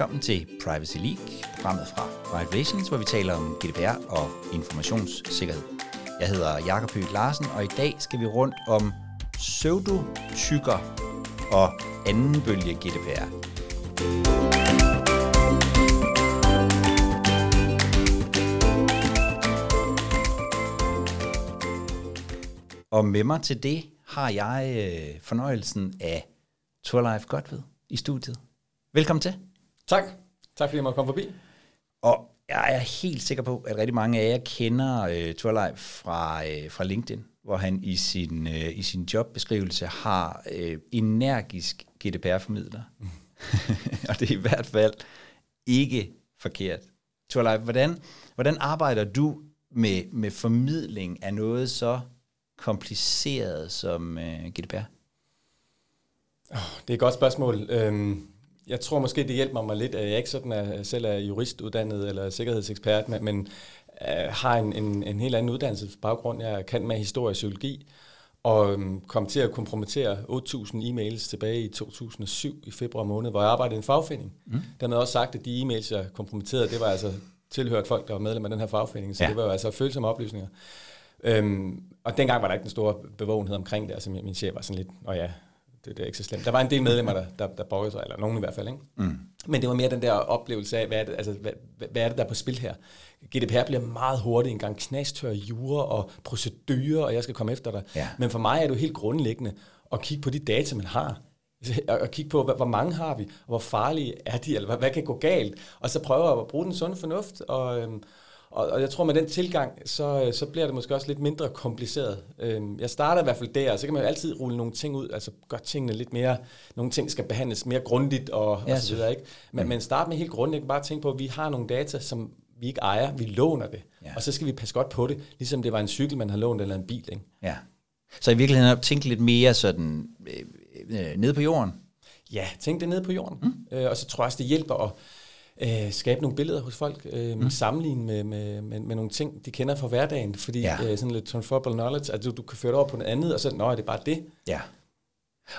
Velkommen til Privacy League, programmet fra Right Visions, hvor vi taler om GDPR og informationssikkerhed. Jeg hedder Jakob Høgh Larsen, og i dag skal vi rundt om pseudotykker og anden bølge GDPR. Og med mig til det har jeg øh, fornøjelsen af Torleif Godved i studiet. Velkommen til. Tak. Tak fordi jeg måtte komme forbi. Og jeg er helt sikker på, at rigtig mange af jer kender øh, Torleif fra, øh, fra LinkedIn, hvor han i sin, øh, i sin jobbeskrivelse har øh, energisk GDPR-formidler. Mm. og det er i hvert fald ikke forkert. Torleif, hvordan, hvordan arbejder du med, med formidling af noget så kompliceret som øh, GDPR? Oh, det er et godt spørgsmål. Øhm, jeg tror måske, det hjælper mig lidt, at jeg ikke sådan er, selv er juristuddannet eller sikkerhedsekspert, men, men øh, har en, en, en helt anden uddannelsesbaggrund. Jeg kan med historie og psykologi, og øhm, kom til at kompromittere 8.000 e-mails tilbage i 2007 i februar måned, hvor jeg arbejdede i en fagforening. Mm. Dermed også sagt, at de e-mails, jeg kompromitterede, det var altså tilhørt folk, der var medlem af den her fagforening, så ja. det var altså følsomme oplysninger. Øhm, og dengang var der ikke den store bevågenhed omkring det. Altså min, min chef var sådan lidt, og ja, det, det er ikke så slemt. Der var en del medlemmer, der, der, der borgede sig, eller nogen i hvert fald. Ikke? Mm. Men det var mere den der oplevelse af, hvad er, det, altså, hvad, hvad er det, der er på spil her? GDPR bliver meget hurtigt en gang knastør jure og procedurer, og jeg skal komme efter dig. Ja. Men for mig er det jo helt grundlæggende at kigge på de data, man har. Og kigge på, hvor mange har vi, og hvor farlige er de, eller hvad, hvad kan gå galt? Og så prøve at bruge den sunde fornuft, og, øhm, og, og jeg tror, med den tilgang, så, så bliver det måske også lidt mindre kompliceret. Øhm, jeg starter i hvert fald der, og så kan man jo altid rulle nogle ting ud, altså gøre tingene lidt mere, nogle ting skal behandles mere grundigt og, ja, og så videre. Ikke? Men, men start med helt grundlæggende bare tænke på, at vi har nogle data, som vi ikke ejer, vi låner det, ja. og så skal vi passe godt på det, ligesom det var en cykel, man har lånt, eller en bil. Ikke? Ja. Så i virkeligheden at tænke lidt mere sådan øh, øh, nede på jorden? Ja, tænk det nede på jorden. Mm. Øh, og så tror jeg også, det hjælper at øh, skabe nogle billeder hos folk, øh, mm. sammenligne med, med, med, med nogle ting, de kender fra hverdagen, fordi ja. øh, sådan lidt transferable knowledge, at du, du kan føre det over på noget andet, og så, nå, er det bare det? Ja.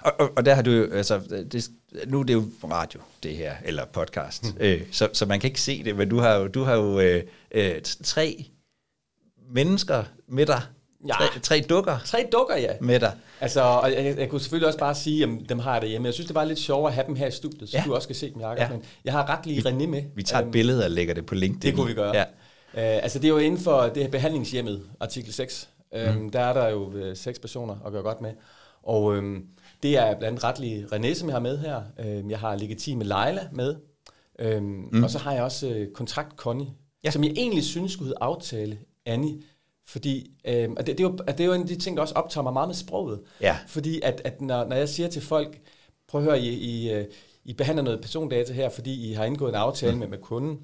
Og, og, og der har du altså, det, nu er det jo radio, det her, eller podcast, mm. øh, så, så man kan ikke se det, men du har jo, du har jo øh, øh, tre mennesker med dig, Ja. Tre, tre dukker? Tre dukker, ja. Med dig. Altså, og jeg, jeg kunne selvfølgelig også bare sige, at dem har jeg derhjemme. Jeg synes, det var lidt sjovere at have dem her i studiet, så ja. du også skal se dem, Jacob. Ja. Men jeg har ret lige René med. Vi tager et billede og lægger det på LinkedIn. Det kunne vi gøre. Ja. Uh, altså, det er jo inden for det her behandlingshjemmet, artikel 6. Uh, mm. Der er der jo uh, seks personer at gøre godt med. Og uh, det er blandt andet retlige René, som jeg har med her. Uh, jeg har legitime Leila med. Uh, mm. Og så har jeg også uh, kontrakt Connie, ja. som jeg egentlig synes skulle hedde aftale Annie. Fordi, øh, og det, det, er jo, det er jo en af de ting, der også optager mig meget med sproget. Ja. Fordi at, at når, når jeg siger til folk, prøv at høre, I, I, øh, I behandler noget persondata her, fordi I har indgået en aftale mm. med, med kunden,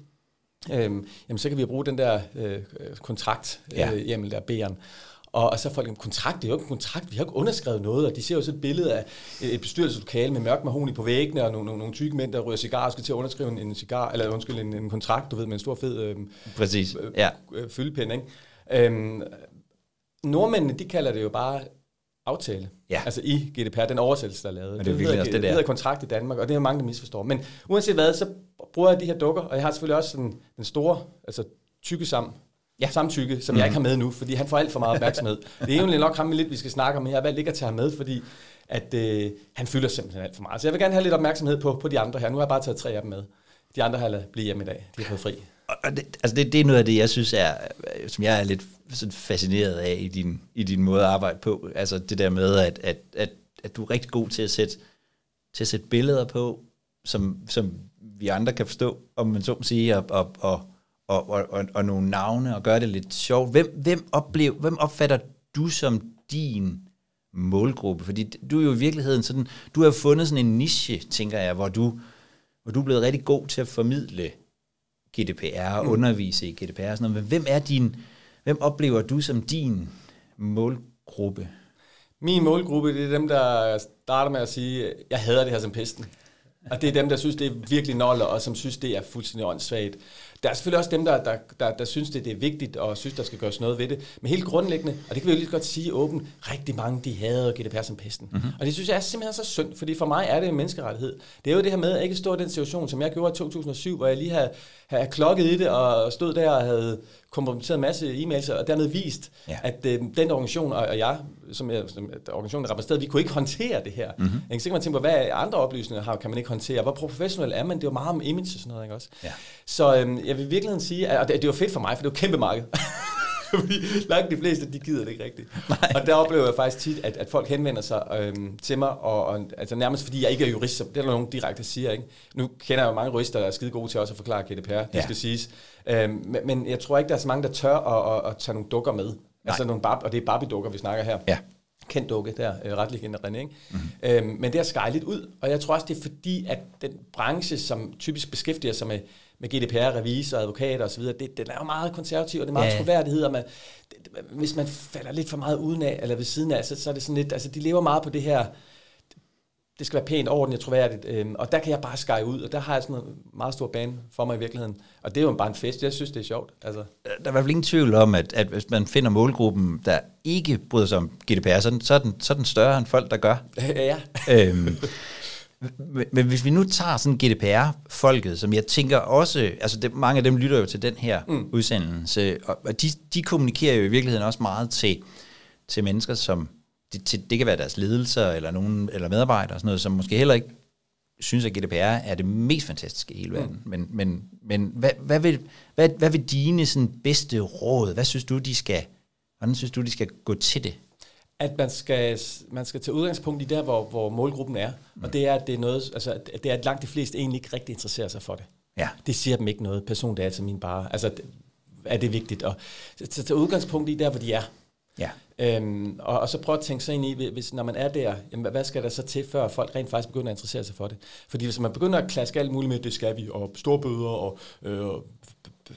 øh, jamen så kan vi bruge den der øh, kontrakt, ja. øh, hjemmel der bæren. Og, og så folk, en kontrakt, det er jo ikke en kontrakt, vi har ikke underskrevet noget, og de ser jo så et billede af et bestyrelseslokale med mørk mahoni på væggene, og nogle, nogle, nogle tykke mænd, der ryger cigar og skal til at underskrive en, en cigar, eller undskyld, en, en kontrakt, du ved, med en stor fed øh, Præcis. Ja. Øh, fyldepind, ikke? Øhm, nordmændene, de kalder det jo bare aftale. Ja. Altså i GDPR, den oversættelse, der er lavet. Men det, det, hedder, også det, hedder kontrakt i Danmark, og det er mange, der misforstår. Men uanset hvad, så bruger jeg de her dukker, og jeg har selvfølgelig også sådan, den store, altså tykke sammen, ja. samtykke, som mm. jeg ikke har med nu, fordi han får alt for meget opmærksomhed. det er egentlig nok ham lidt, vi skal snakke om her. Hvad ligger til ham med, fordi at, øh, han fylder simpelthen alt for meget. Så jeg vil gerne have lidt opmærksomhed på, på de andre her. Nu har jeg bare taget tre af dem med. De andre har lavet blive hjemme i dag. De har fået fri og det, altså det, det er noget af det, jeg synes er, øh, som jeg er lidt sådan fascineret af i din, i din måde at arbejde på. Altså det der med, at, at, at, at du er rigtig god til at sætte, til at sætte billeder på, som, som vi andre kan forstå, om man så må sige, og, og, og, og, og, og, og nogle navne, og gøre det lidt sjovt. Hvem, hvem, oplev, hvem opfatter du som din målgruppe? Fordi du er jo i virkeligheden sådan, du har fundet sådan en niche, tænker jeg, hvor du, hvor du er blevet rigtig god til at formidle GDPR og mm. undervise i GDPR og sådan noget. Men hvem er din, hvem oplever du som din målgruppe? Min målgruppe, det er dem, der starter med at sige, jeg hader det her som pesten. Og det er dem, der synes, det er virkelig noller, og som synes, det er fuldstændig åndssvagt. Der er selvfølgelig også dem, der, der, der, der synes, det, det er vigtigt, og synes, der skal gøres noget ved det. Men helt grundlæggende, og det kan vi jo lige godt sige åbent, rigtig mange, de hader GDPR som pesten. Mm-hmm. Og det synes jeg er simpelthen så synd, fordi for mig er det en menneskerettighed. Det er jo det her med at ikke stå i den situation, som jeg gjorde i 2007, hvor jeg lige havde, havde klokket i det, og stod der og havde kompromitteret en masse e-mails, og dermed vist, ja. at øh, den organisation og, og jeg, som, jeg, som organisationen repræsenterede, vi kunne ikke håndtere det her. Mm-hmm. Så kan man tænke på, hvad andre oplysninger har, kan man ikke håndtere? Hvor professionel er man? Det jo meget om image og sådan noget, ikke også? Ja. Så øh, jeg vil virkelig sige, at, og det, det var fedt for mig, for det var kæmpe marked. Fordi langt de fleste, de gider det ikke rigtigt. Nej. Og der oplever jeg faktisk tit, at, at folk henvender sig øhm, til mig, og, og, altså nærmest fordi jeg ikke er jurist, så det er der nogen direkte siger. Ikke? Nu kender jeg jo mange jurister, der er skide gode til også at forklare GDPR, det ja. skal siges. Øhm, men, men jeg tror ikke, der er så mange, der tør at, at, at tage nogle dukker med. Nej. Altså nogle bar, og det er Barbie-dukker, vi snakker her. Ja kendt dukke der, øh, retlig René. Ikke? Mm-hmm. Øhm, men det er skæret lidt ud, og jeg tror også, det er fordi, at den branche, som typisk beskæftiger sig med med GDPR, revisor, advokater osv., det, det er jo meget konservativ, og det er meget ja. troværdighed, og man, det, hvis man falder lidt for meget uden af, eller ved siden af, så, så er det sådan lidt, altså de lever meget på det her, det skal være pænt, ordentligt, troværdigt, øhm, og der kan jeg bare skære ud, og der har jeg sådan en meget stor bane for mig i virkeligheden, og det er jo bare en fest, jeg synes, det er sjovt. Altså. Der er i hvert fald ingen tvivl om, at, at hvis man finder målgruppen, der ikke bryder sig om GDPR, så, så, er, den, så er den større end folk, der gør. ja. øhm, men hvis vi nu tager sådan GDPR-folket, som jeg tænker også, altså det, mange af dem lytter jo til den her mm. udsendelse, og de, de kommunikerer jo i virkeligheden også meget til, til mennesker, som, det, til, det kan være deres ledelser, eller, nogen, eller medarbejdere, og sådan noget, som måske heller ikke synes, at GDPR er det mest fantastiske i hele verden. Mm. Men, men, men hvad, hvad, vil, hvad, hvad vil dine sådan bedste råd, hvad synes du, de skal, hvordan synes du, de skal gå til det? At man skal, man skal tage udgangspunkt i der, hvor, hvor målgruppen er. Mm. Og det er, at det er noget, altså, det er, at langt de fleste egentlig ikke rigtig interesserer sig for det. Ja. Det siger dem ikke noget. Persondata min bare. Altså, er det vigtigt. Og så tage udgangspunkt i der, hvor de er. Ja. Øhm, og, og så prøve at tænke sig ind i, hvis, når man er der, jamen, hvad skal der så til, før folk rent faktisk begynder at interessere sig for det? Fordi hvis man begynder at klaske alt muligt med, det skal vi, og store bøder, og øh,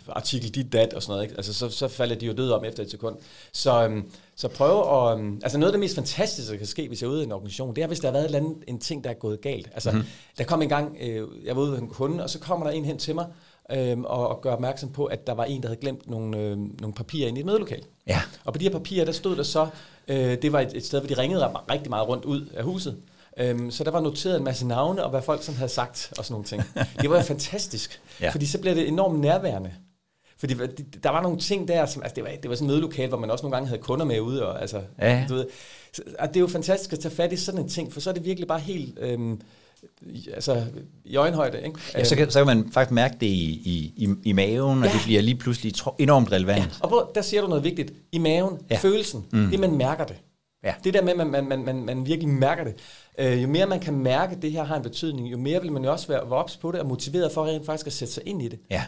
artikel dit dat og sådan noget, ikke? Altså, så, så falder de jo døde om efter et sekund. Så, øhm, så prøv at... Øhm, altså noget af det mest fantastiske, der kan ske, hvis jeg er ude i en organisation, det er, hvis der har været et andet, en ting, der er gået galt. Altså, mm-hmm. der kom en gang, øh, jeg var ude ved en kunde, og så kommer der en hen til mig, øhm, og, og gør opmærksom på, at der var en, der havde glemt nogle, øh, nogle papirer ind i et mødelokal. Ja. Og på de her papirer, der stod der så, øh, det var et, et sted, hvor de ringede rigtig meget rundt ud af huset. Øhm, så der var noteret en masse navne, og hvad folk sådan havde sagt, og sådan nogle ting. Det var fantastisk, ja. fordi så blev det enormt nærværende. Fordi der var nogle ting der, som, altså det var, det var sådan et mødelokal, hvor man også nogle gange havde kunder med ude, og altså, ja. du ved, så, og det er jo fantastisk at tage fat i sådan en ting, for så er det virkelig bare helt, øhm, altså i øjenhøjde, ikke? Ja, så kan, så kan man faktisk mærke det i, i, i, i maven, og ja. det bliver lige pludselig enormt relevant. Ja. Og på, der siger du noget vigtigt. I maven, ja. følelsen, mm. det man mærker det. Ja. Det der med, at man, man, man, man, man virkelig mærker det. Øh, jo mere man kan mærke, at det her har en betydning, jo mere vil man jo også være ops på det og motiveret for rent faktisk at sætte sig ind i det. Ja.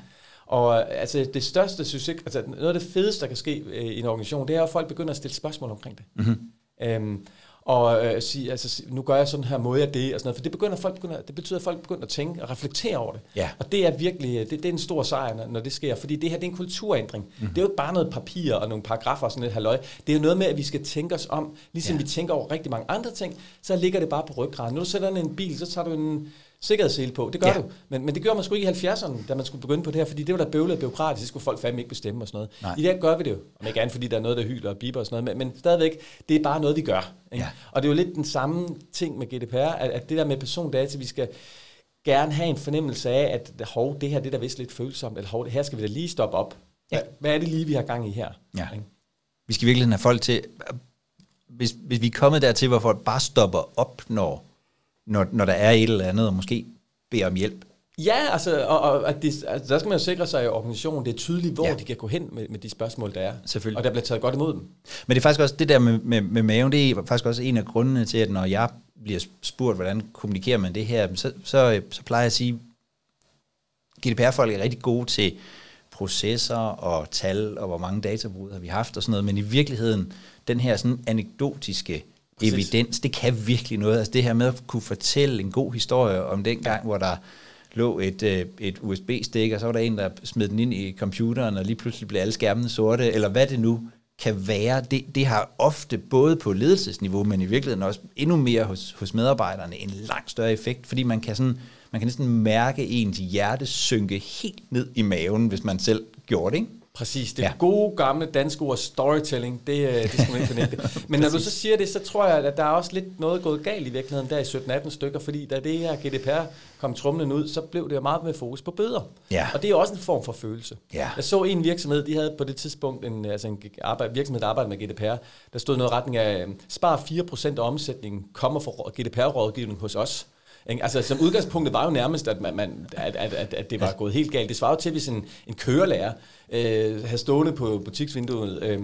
Og altså, det største succes, altså noget af det fedeste, der kan ske øh, i en organisation, det er, at folk begynder at stille spørgsmål omkring det. Mm-hmm. Øhm, og øh, sige, altså, nu gør jeg sådan her, måde jeg det, og sådan noget, for det, begynder folk begynder, det betyder, at folk begynder at tænke og reflektere over det. Ja. Og det er virkelig, det, det er en stor sejr, når, når det sker, fordi det her, det er en kulturændring. Mm-hmm. Det er jo ikke bare noget papir og nogle paragrafer og sådan et halløj. Det er jo noget med, at vi skal tænke os om, ligesom ja. vi tænker over rigtig mange andre ting, så ligger det bare på ryggraden. Når du sætter en bil, så tager du en sikkerhedssele på. Det gør ja. du. Men, men det gør man sgu ikke i 70'erne, da man skulle begynde på det her, fordi det var da bøvlet og byråkratisk, det skulle folk fandme ikke bestemme og sådan noget. Nej. I dag gør vi det jo. Om ikke andet, fordi der er noget, der hyler og biber og sådan noget, men, men stadigvæk, det er bare noget, vi gør. Ikke? Ja. Og det er jo lidt den samme ting med GDPR, at, at det der med persondata, vi skal gerne have en fornemmelse af, at hov, det her det er da vist lidt følsomt, eller hov, det her skal vi da lige stoppe op. Ja. Hvad, hvad er det lige, vi har gang i her? Ja. Ikke? Vi skal virkelig have folk til, hvis, hvis vi er kommet dertil, hvor folk bare stopper op, når når, når der er et eller andet, og måske beder om hjælp. Ja, altså, og, og at det, altså, der skal man jo sikre sig, at organisationen det er tydeligt, hvor ja. de kan gå hen med, med de spørgsmål, der er. Selvfølgelig. Og der bliver taget godt imod dem. Men det er faktisk også det der med, med, med maven, det er faktisk også en af grundene til, at når jeg bliver spurgt, hvordan kommunikerer man det her, så, så, så plejer jeg at sige, GDPR-folk er rigtig gode til processer og tal, og hvor mange databrud har vi haft og sådan noget, men i virkeligheden, den her sådan anekdotiske Præcis. evidens, det kan virkelig noget. Altså det her med at kunne fortælle en god historie om den gang, hvor der lå et, øh, et USB-stik, og så var der en, der smed den ind i computeren, og lige pludselig blev alle skærmene sorte, eller hvad det nu kan være, det, det har ofte både på ledelsesniveau, men i virkeligheden også endnu mere hos, hos medarbejderne, en langt større effekt, fordi man kan, sådan, man kan næsten mærke ens hjerte synke helt ned i maven, hvis man selv gjorde det, ikke? Præcis, det ja. gode gamle danske ord storytelling, det, øh, det skal man ikke fornægte. Men når du så siger det, så tror jeg, at der er også lidt noget gået galt i virkeligheden der i 17-18 stykker, fordi da det her GDPR kom trumlen ud, så blev det meget med fokus på bøder. Ja. Og det er også en form for følelse. Ja. Jeg så en virksomhed, de havde på det tidspunkt en, altså en arbejde, virksomhed, der arbejdede med GDPR, der stod noget retning af, spar 4% af omsætningen kommer fra GDPR-rådgivning hos os. Altså, som udgangspunktet var jo nærmest, at, man, man, at, at, at, at det var gået helt galt. Det svarede til, hvis en, en kørelærer øh, havde stående på butiksvinduet. Øh,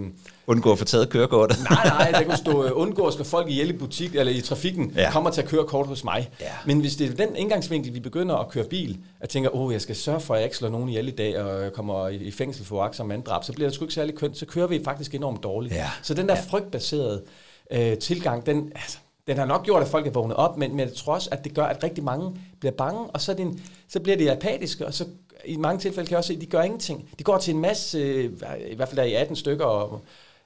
undgå at få taget kørekortet. nej, nej, der kunne stå, øh, undgå at slå folk ihjel i butik, eller i trafikken, ja. kommer til at køre kort hos mig. Ja. Men hvis det er den indgangsvinkel, vi begynder at køre bil, at tænker, åh, oh, jeg skal sørge for, at jeg ikke slår nogen ihjel i dag, og jeg kommer i fængsel for aks og manddrab, så bliver det sgu ikke særlig kønt, så kører vi faktisk enormt dårligt. Ja. Så den der ja. frygtbaserede øh, tilgang, den, altså, den har nok gjort, at folk er vågnet op, men, men jeg tror også, at det gør, at rigtig mange bliver bange, og så, det så bliver de apatiske, og så i mange tilfælde kan jeg også se, at de gør ingenting. De går til en masse, øh, i hvert fald der i 18 stykker, og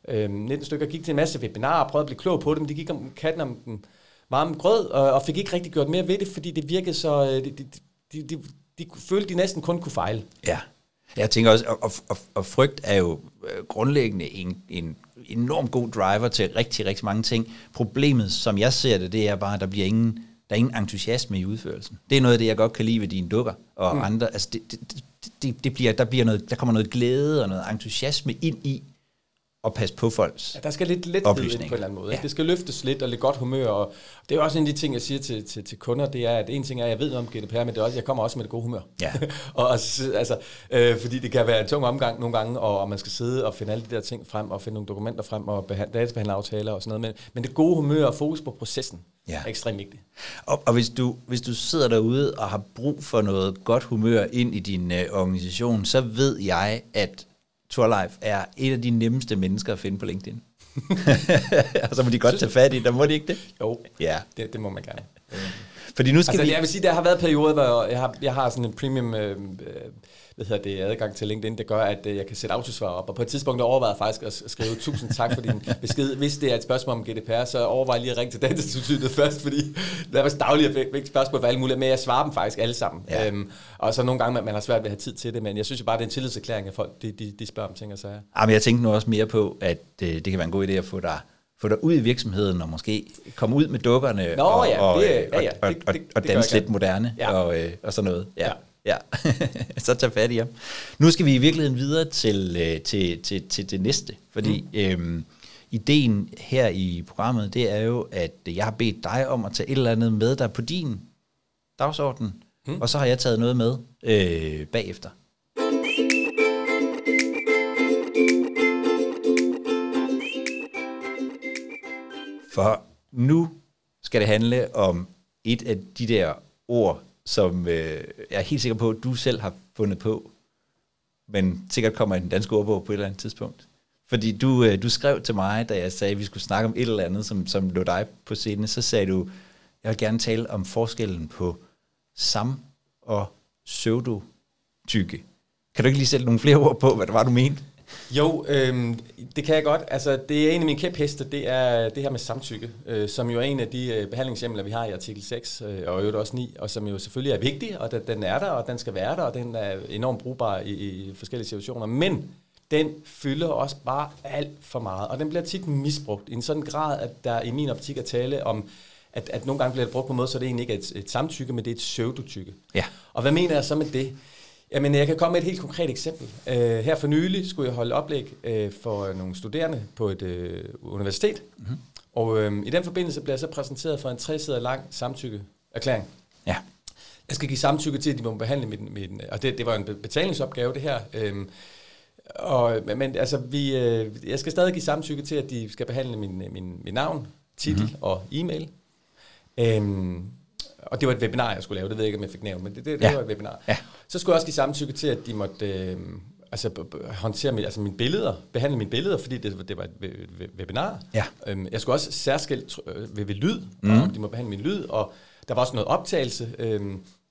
øh, 19 stykker, gik til en masse webinarer og prøvede at blive klog på det, de gik om katten om den varme grød, og, og fik ikke rigtig gjort mere ved det, fordi det virkede så, øh, de, de, de, de, de følte, de næsten kun kunne fejle. Ja, jeg tænker også, og, og, og frygt er jo øh, grundlæggende en, en enorm god driver til rigtig, rigtig mange ting. Problemet, som jeg ser det, det er bare, at der bliver ingen, der er ingen entusiasme i udførelsen. Det er noget af det, jeg godt kan lide ved dine dukker og mm. andre. Altså det, det, det, det bliver, der, bliver noget, der kommer noget glæde og noget entusiasme ind i at passe på folks ja, Der skal lidt let ind på en eller anden måde. Ja. Det skal løftes lidt og lidt godt humør. Og det er også en af de ting, jeg siger til, til, til kunder, det er, at en ting er, at jeg ved noget om GDPR, men det er også, jeg kommer også med det gode humør. Ja. og, altså, øh, fordi det kan være en tung omgang nogle gange, og, og man skal sidde og finde alle de der ting frem, og finde nogle dokumenter frem, og behandle, databehandle aftaler og sådan noget. Men, men det gode humør og fokus på processen ja. er ekstremt vigtigt. Og, og hvis, du, hvis du sidder derude og har brug for noget godt humør ind i din øh, organisation, så ved jeg, at Torlife er et af de nemmeste mennesker at finde på LinkedIn. og så må de godt tage fat i, der må de ikke det? Jo, ja. det, det må man gerne. Fordi nu skal altså, vi... Jeg vil sige, der har været perioder, hvor jeg har, jeg har sådan en premium øh, hvad hedder det, adgang til LinkedIn, det gør, at øh, jeg kan sætte autosvar op. Og på et tidspunkt overvejede jeg faktisk at skrive tusind tak for din besked. Hvis det er et spørgsmål om GDPR, så overvej lige at ringe til Datatilsynet først, fordi der er dagligt at fik spørgsmål for alle mulige, men jeg svarer dem faktisk alle sammen. Ja. Øhm, og så nogle gange, man har svært ved at have tid til det, men jeg synes jo bare, det er en tillidserklæring, at folk de, de, de spørger om ting og sager. Jamen, jeg tænkte nu også mere på, at det, øh, det kan være en god idé at få dig få dig ud i virksomheden og måske komme ud med dukkerne Nå, og, ja, og, det, ja, ja, og, og, og, og danse lidt moderne ja. og, øh, og sådan noget. Ja. ja. Ja, så tag fat i ham. Nu skal vi i virkeligheden videre til, øh, til, til, til det næste, fordi mm. øhm, ideen her i programmet, det er jo, at jeg har bedt dig om at tage et eller andet med dig på din dagsorden, mm. og så har jeg taget noget med øh, bagefter. For nu skal det handle om et af de der ord, som øh, jeg er helt sikker på, at du selv har fundet på, men sikkert kommer i den danske ordbog på et eller andet tidspunkt. Fordi du, øh, du skrev til mig, da jeg sagde, at vi skulle snakke om et eller andet, som, som lå dig på scenen, så sagde du, jeg vil gerne tale om forskellen på sam- og pseudotykke. Kan du ikke lige sætte nogle flere ord på, hvad det var, du mente? Jo, øh, det kan jeg godt. Altså, det er en af mine kæpheste, det er det her med samtykke, øh, som jo er en af de øh, behandlingshjemler, vi har i artikel 6, øh, og øvrigt også 9, og som jo selvfølgelig er vigtig, og den, den er der, og den skal være der, og den er enormt brugbar i, i forskellige situationer. Men den fylder også bare alt for meget, og den bliver tit misbrugt i en sådan grad, at der i min optik er tale om, at, at nogle gange bliver det brugt på en måde, så det egentlig ikke er et, et samtykke, men det er et pseudotykke. Ja. Og hvad mener jeg så med det? Jamen, jeg kan komme med et helt konkret eksempel. Uh, her for nylig skulle jeg holde oplæg uh, for nogle studerende på et uh, universitet, mm-hmm. og uh, i den forbindelse blev jeg så præsenteret for en tre sider lang samtykkeerklæring. Ja. Jeg skal give samtykke til, at de må behandle min, min og det, det var en betalingsopgave, det her. Uh, og, men altså, vi, uh, jeg skal stadig give samtykke til, at de skal behandle min, min, min navn, titel mm-hmm. og e-mail. Uh, og det var et webinar, jeg skulle lave, det ved jeg ikke, om jeg fik nævnt, men det, det, det ja. var et webinar. Ja. Så skulle jeg også give samtykke til, at de måtte øh, altså, håndtere mit, altså mine billeder, behandle mine billeder, fordi det, det var et webinar. Ja. Øhm, jeg skulle også særskilt øh, ved, ved lyd, mm. og de må behandle min lyd, og der var også noget optagelse, øh,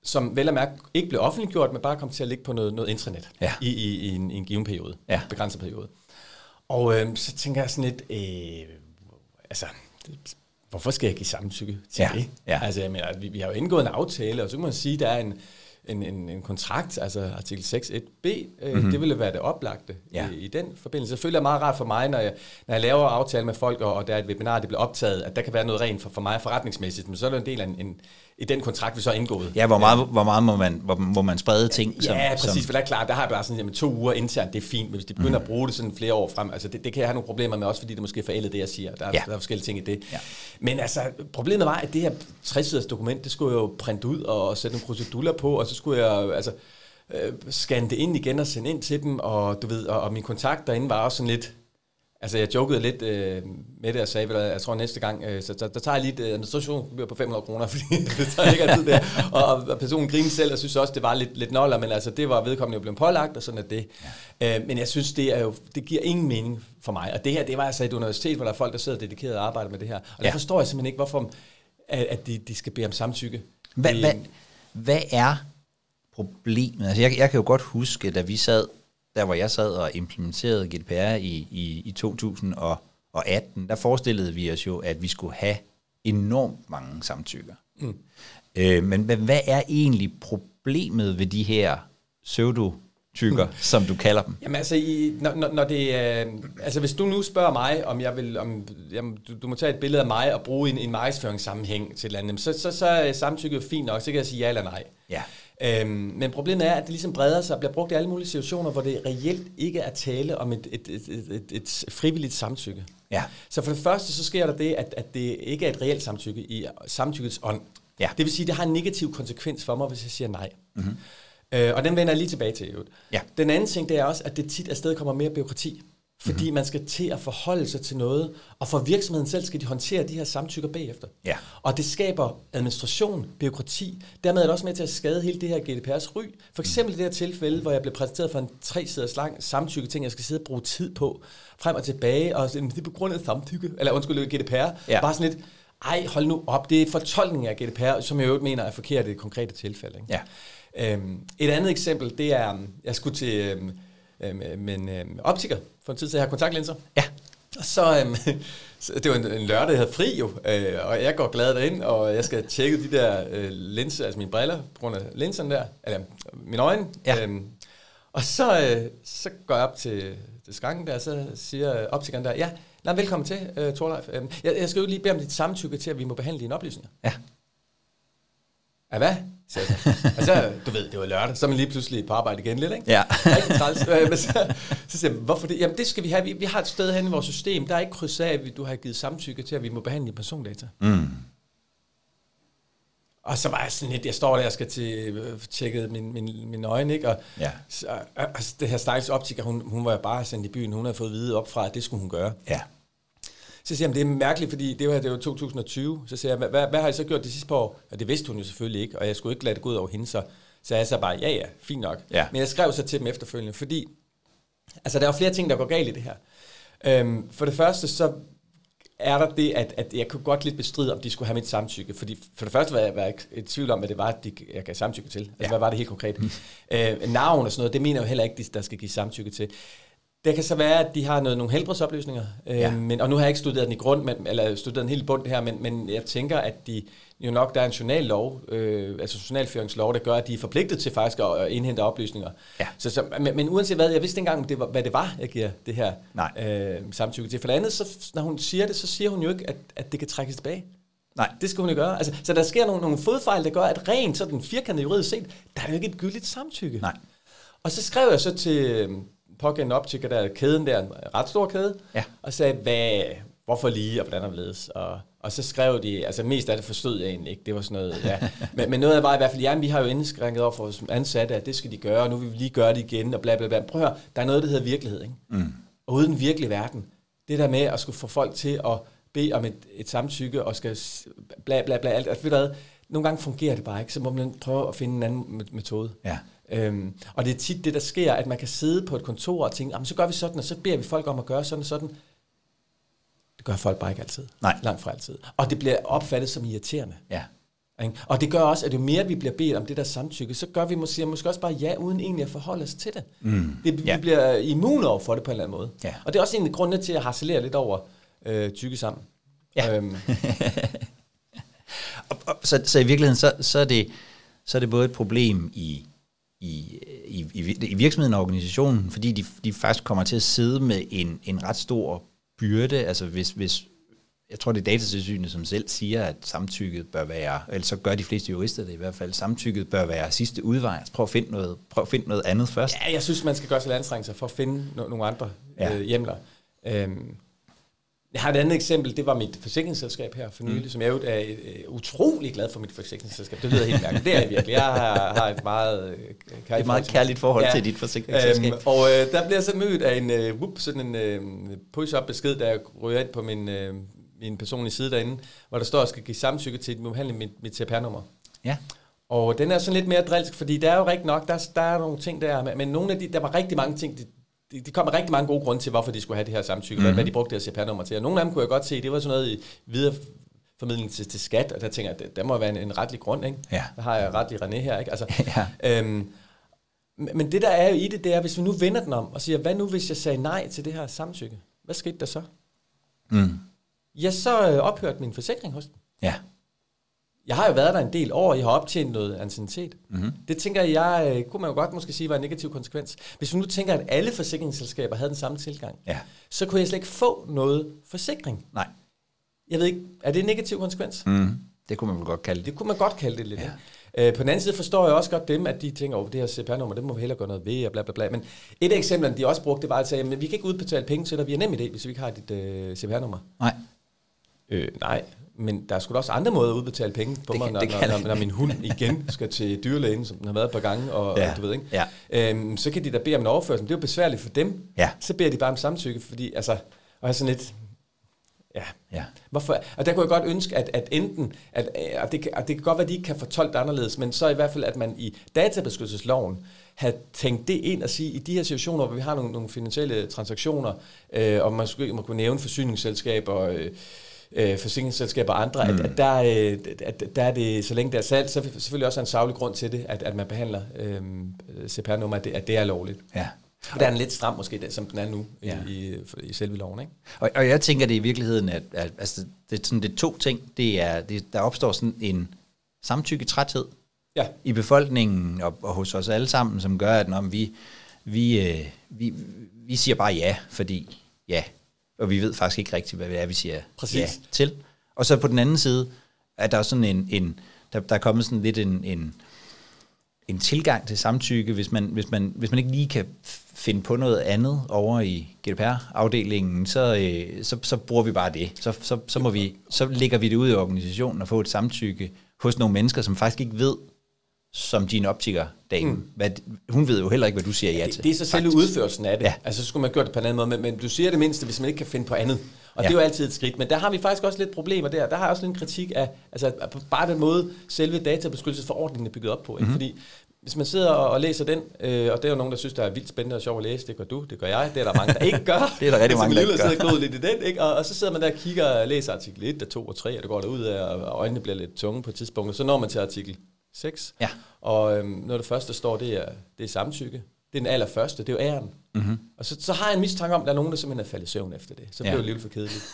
som vel og mærke ikke blev offentliggjort, men bare kom til at ligge på noget, noget intranet ja. i, i, i, en, i en given periode, ja. begrænset periode. Og øh, så tænker jeg sådan lidt, øh, altså, hvorfor skal jeg give samtykke til Ja, det? ja. Altså, jeg mener, vi, vi har jo indgået en aftale, og så kan man sige, at der er en, en, en, en kontrakt, altså artikel 6.1b, øh, mm-hmm. det ville være det oplagte. Ja. i, i den forbindelse. Selvfølgelig er det meget rart for mig, når jeg, når jeg laver aftale med folk, og, og der er et webinar, det bliver optaget, at der kan være noget rent for, for mig forretningsmæssigt, men så er det en del af en, en, i den kontrakt, vi så har indgået. Ja, hvor meget, hvor meget må, man, hvor, må man sprede ting? Ja, præcis, for det er klart, der har jeg bare sådan, jamen to uger internt, det er fint, men hvis de begynder mm. at bruge det sådan flere år frem, altså det, det kan jeg have nogle problemer med, også fordi det måske er forældet, det jeg siger. Der er, Ja. der er forskellige ting i det. Ja. Men altså, problemet var, at det her 60-siders dokument, det skulle jeg jo printe ud og sætte nogle procedurer på, og så skulle jeg altså øh, scanne det ind igen og sende ind til dem, og du ved, og, og min kontakt derinde var også sådan lidt, Altså, jeg jokede lidt øh, med det og sagde, at jeg tror næste gang, øh, så der, der tager jeg lige et øh, administrationsgebyr på 500 kroner, fordi det tager ikke altid der. Og, og personen griner selv og synes også, det var lidt, lidt noller, men altså, det var vedkommende jo blevet pålagt, og sådan er det. Ja. Øh, men jeg synes, det, er jo, det giver ingen mening for mig. Og det her, det var altså et universitet, hvor der er folk, der sidder dedikeret og arbejder med det her. Og der Ja. forstår jeg simpelthen ikke, hvorfor at, at de, de skal bede om samtykke. Hvad, hvad, hvad er problemet? Altså jeg, jeg kan jo godt huske, da vi sad, der hvor jeg sad og implementerede GDPR i, i, i 2018, der forestillede vi os jo, at vi skulle have enormt mange samtykker. Mm. Øh, men, men hvad er egentlig problemet ved de her pseudo-tykker, mm. som du kalder dem? Jamen altså, i, når, når, når det, øh, altså hvis du nu spørger mig, om jeg vil, om, jamen, du, du må tage et billede af mig og bruge en, en markedsføringssammenhæng til et eller andet, så, så, så er samtykke jo fint nok, så kan jeg sige ja eller nej. Ja. Øhm, men problemet er, at det ligesom breder sig og bliver brugt i alle mulige situationer, hvor det reelt ikke er tale om et, et, et, et, et, frivilligt samtykke. Ja. Så for det første, så sker der det, at, at det ikke er et reelt samtykke i samtykkets ånd. Ja. Det vil sige, at det har en negativ konsekvens for mig, hvis jeg siger nej. Mm-hmm. Øh, og den vender jeg lige tilbage til. Ja. Den anden ting, det er også, at det tit afsted kommer mere byråkrati. Fordi mm-hmm. man skal til at forholde sig til noget, og for virksomheden selv skal de håndtere de her samtykker bagefter. Ja. Og det skaber administration, byråkrati. Dermed er det også med til at skade hele det her GDPR's ry. For eksempel i det her tilfælde, hvor jeg blev præsenteret for en tre siders lang samtykke ting, jeg skal sidde og bruge tid på, frem og tilbage, og det er på grund af samtykke, eller undskyld, GDPR. Ja. Bare sådan lidt, ej, hold nu op, det er fortolkning af GDPR, som jeg jo mener er forkert i det konkrete tilfælde. Ikke? Ja. Øhm, et andet eksempel, det er, jeg skulle til øhm, øhm, en øhm, optiker for en tid til, jeg har kontaktlinser. Ja. Og så, øhm, så det var en, en lørdag, jeg havde fri jo, øh, og jeg går glad derind, og jeg skal tjekke de der øh, linser, altså mine briller, på grund af linserne der, eller mine øjne. Ja. Øhm, og så, øh, så går jeg op til, til skranken der, og så siger optikeren der, ja, nej, velkommen til, øh, Torleif. Øhm, jeg, jeg skal jo lige bede om dit samtykke til, at vi må behandle dine oplysninger. Ja. Ja, hvad? Jeg så. Og så, du ved, det var lørdag, så er man lige pludselig på arbejde igen lidt, ikke? Ja. Rigtig træls. Øh, Men så, så siger jeg, hvorfor det? Jamen det skal vi have. Vi, vi har et sted hen i vores system, der er ikke kryds af, at du har givet samtykke til, at vi må behandle persondata. Mm. Og så var jeg sådan lidt, jeg står der og skal til øh, tjekket min, min, mine øjne, ikke? Og, Ja. så, altså, det her stakkels optiker, hun, hun var bare sendt i byen, hun havde fået at vide op fra, at det skulle hun gøre. Ja. Så siger jeg, "Men det er mærkeligt, fordi det var, det var 2020. Så siger jeg, "Hvad- hvad, har I så gjort de sidste par år? Og det vidste hun jo selvfølgelig ikke, og jeg skulle ikke lade det gå ud over hende, så, så jeg så bare, ja ja, fint nok. Ja. Men jeg skrev så til dem efterfølgende, fordi altså, der er flere ting, der går galt i det her. Øhm, for det første, så er der det, at, at jeg kunne godt lidt bestride, om de skulle have mit samtykke. Fordi for det første var jeg, var jeg i tvivl om, hvad det var, at de, jeg gav samtykke til. Altså, Ja. hvad var det helt konkret? øh, navn og sådan noget, det mener jeg jo heller ikke, de- der skal give samtykke til. Det kan så være, at de har noget, nogle helbredsoplysninger, øh, Ja. men, og nu har jeg ikke studeret den i grund, men, eller studeret den helt bund her, men, men jeg tænker, at de jo nok, der er en journallov, øh, altså journalføringslov, der gør, at de er forpligtet til faktisk at, indhente oplysninger. Ja. Så, så, men, men uanset hvad, jeg vidste ikke engang, det var, hvad det var, jeg giver det her Nej. øh, samtykke til. For det andet, så, når hun siger det, så siger hun jo ikke, at, at det kan trækkes tilbage. Nej. Det skal hun jo gøre. Altså, så der sker nogle, nogle fodfejl, der gør, at rent sådan firkantet juridisk set, der er jo ikke et gyldigt samtykke. Nej. Og så skrev jeg så til pågældende optiker, der er kæden der, en ret stor kæde, Ja. og sagde, hvad, hvorfor lige, og hvordan og hvorledes. Og, og så skrev de, altså mest af det forstod jeg egentlig ikke, det var sådan noget, ja. men, men noget af det var i hvert fald, ja, vi har jo indskrænket over for ansatte, at det skal de gøre, og nu vil vi lige gøre det igen, og bla bla bla. Prøv at høre, der er noget, der hedder virkelighed, ikke? Mm. Og uden virkelig verden, det der med at skulle få folk til at bede om et, et samtykke, og skal bla bla bla, alt, altså, ved du hvad, nogle gange fungerer det bare ikke, så må man prøve at finde en anden me- metode. Ja. Øhm, og det er tit det, der sker, at man kan sidde på et kontor og tænke, "Jamen, så gør vi sådan, og så beder vi folk om at gøre sådan og sådan. Det gør folk bare ikke altid. Nej. Langt fra altid. Og det bliver opfattet som irriterende. Ja. Og det gør også, at jo mere vi bliver bedt om det der samtykke, så gør vi måske, måske også bare ja, uden egentlig at forholde os til det. Mm. det vi Ja. bliver immune over for det på en eller anden måde. Ja. Og det er også en af grundene til at harcelere lidt over øh, tykke sammen. Ja. Øhm, Og, og, så, så i virkeligheden, så, så, er det, så er det både et problem i, i, i, i, virksomheden og organisationen, fordi de, de faktisk kommer til at sidde med en, en ret stor byrde. Altså hvis, hvis jeg tror, det er datatilsynet, som selv siger, at samtykket bør være, eller så gør de fleste jurister det i hvert fald, samtykket bør være sidste udvej. Altså prøv at finde noget, prøv at finde noget andet først. ja, jeg synes, man skal gøre sig anstrengelser for at finde no- nogle andre ja. øh, hjemler. Øhm, jeg har et andet eksempel, det var mit forsikringsselskab her for nylig, mm. som jeg er øh, utrolig glad for mit forsikringsselskab. Det lyder helt mærkeligt. Det er jeg virkelig. Jeg har, har et meget, øh, er et meget kærligt forhold til dit forsikringsselskab. Øhm, og øh, der bliver jeg så mødt af en øh, whoop, sådan en øh, push-up besked, der ryger ind på min, øh, min personlige side derinde, hvor der står, at jeg skal give samtykke til, at behandle mit, mit CPR-nummer. Ja. Og den er sådan lidt mere drilsk, fordi der er jo rigtig nok, der, der er nogle ting der, men- men nogle af de, der var rigtig mange ting, de, de, kom med rigtig mange gode grunde til, hvorfor de skulle have det her samtykke, mm-hmm. hvad de brugte det her CPR-nummer til. Og nogle af dem kunne jeg godt se, det var sådan noget i videreformidling til, til skat, og der tænker jeg, der, der må være en, en retlig grund, ikke? Ja. Der har jeg retlig René her, ikke? Altså, Ja. øhm, men det der er jo i det, det er, hvis vi nu vender den om og siger, hvad nu hvis jeg sagde nej til det her samtykke? Hvad skete der så? Mm. Ja, så øh, ophørte min forsikring hos dem. Ja. Jeg har jo været der en del år, jeg har optjent noget anciennitet. Mhm. Mm-hmm. Det tænker jeg, øh, kunne man jo godt måske sige, var en negativ konsekvens. Hvis vi nu tænker, at alle forsikringsselskaber havde den samme tilgang, Ja. så kunne jeg slet ikke få noget forsikring. Nej. Jeg ved ikke, er det en negativ konsekvens? Mm. Det kunne man vel godt kalde det. Det kunne man godt kalde det lidt. Ja. Øh, på den anden side forstår jeg også godt dem, at de tænker, over det her CPR-nummer, det må vi hellere gøre noget ved, og bla bla bla. Men et af eksemplerne, de også brugte, det var at sige, at vi kan ikke udbetale penge til dig via nem idé, hvis vi ikke har dit øh, CPR-nummer. Nej. Øh, nej, men der er sgu da også andre måder at udbetale penge på Det mig, kan- når, det når, når, når min hund igen skal til dyrlægen, som den har været et par gange, og, Ja, og du ved ikke. ja. Øhm, så kan de da bede om en overførsel, det er jo besværligt for dem. Ja. Så beder de bare om samtykke, fordi altså, og er sådan lidt, ja, Ja. Hvorfor? Og der kunne jeg godt ønske, at, at enten, at, at, det, kan- at det kan godt være, at de ikke kan fortolke det anderledes, men så i hvert fald, at man i databeskyttelsesloven havde tænkt det ind og sige, i de her situationer, hvor vi har nogle, nogle finansielle transaktioner, øh, og man skulle man kunne nævne forsyningsselskaber, øh, øh, forsikringsselskaber og andre, mm. at, at, der, øh, at der er det, så længe det er salg, så er selvfølgelig også en savlig grund til det, at, at man behandler øh, CPR-nummer, at det, at det er lovligt. Ja. Og der er den lidt stram måske, den, som den er nu Ja. ja. i, i, i selve loven, ikke? Og, og jeg tænker det i virkeligheden, at, at altså, det, er sådan, det er to ting. Det er, det, der opstår sådan en samtykketræthed Ja. i befolkningen og, og hos os alle sammen, som gør, at når vi, vi, øh, vi, vi siger bare ja, fordi ja, og vi ved faktisk ikke rigtigt, hvad det er, vi siger Præcis. ja til. Og så på den anden side, er der sådan en, en der, der er kommet sådan lidt en, en, en tilgang til samtykke, hvis man, hvis man, hvis man ikke lige kan finde på noget andet over i GDPR-afdelingen, så, øh, så, så bruger vi bare det. Så, så, så, må vi, så lægger vi det ud i organisationen og får et samtykke hos nogle mennesker, som faktisk ikke ved, som din optiker dame. Mm. Hvad, hun ved jo heller ikke, hvad du siger ja til. Det, det er så selve faktisk. udførelsen af det. Ja. Ja. Altså, så skulle man gøre det på en anden måde, men, men du siger det mindste, hvis man ikke kan finde på andet. Og Ja. ja. det er jo altid et skridt. Men der har vi faktisk også lidt problemer der. Der har jeg også lidt en kritik af, altså bare den måde, selve databeskyttelsesforordningen er bygget op på. Ikke? Mhm. Mm-hmm. Fordi hvis man sidder og og læser den, øh, og det er jo nogen, der synes, der er vildt spændende og sjovt at læse, det gør du, det gør jeg, det er der mange, der ikke gør. Det er der rigtig mange, der der ikke gør. sidder lidt i den, ikke? Og, og, så sidder man der og kigger og læser artikel 1 og 2 og 3, og det går derud af, og øjnene bliver lidt tunge på et tidspunkt, og så når man til artikel 6, Ja. og øhm, noget af det første, der står, det er, det er samtykke. Det er den allerførste, det er jo æren. Mm-hmm. Og så, så har jeg en mistanke om, at der er nogen, der simpelthen er faldet i søvn efter det. Så Ja. det lidt for kedeligt.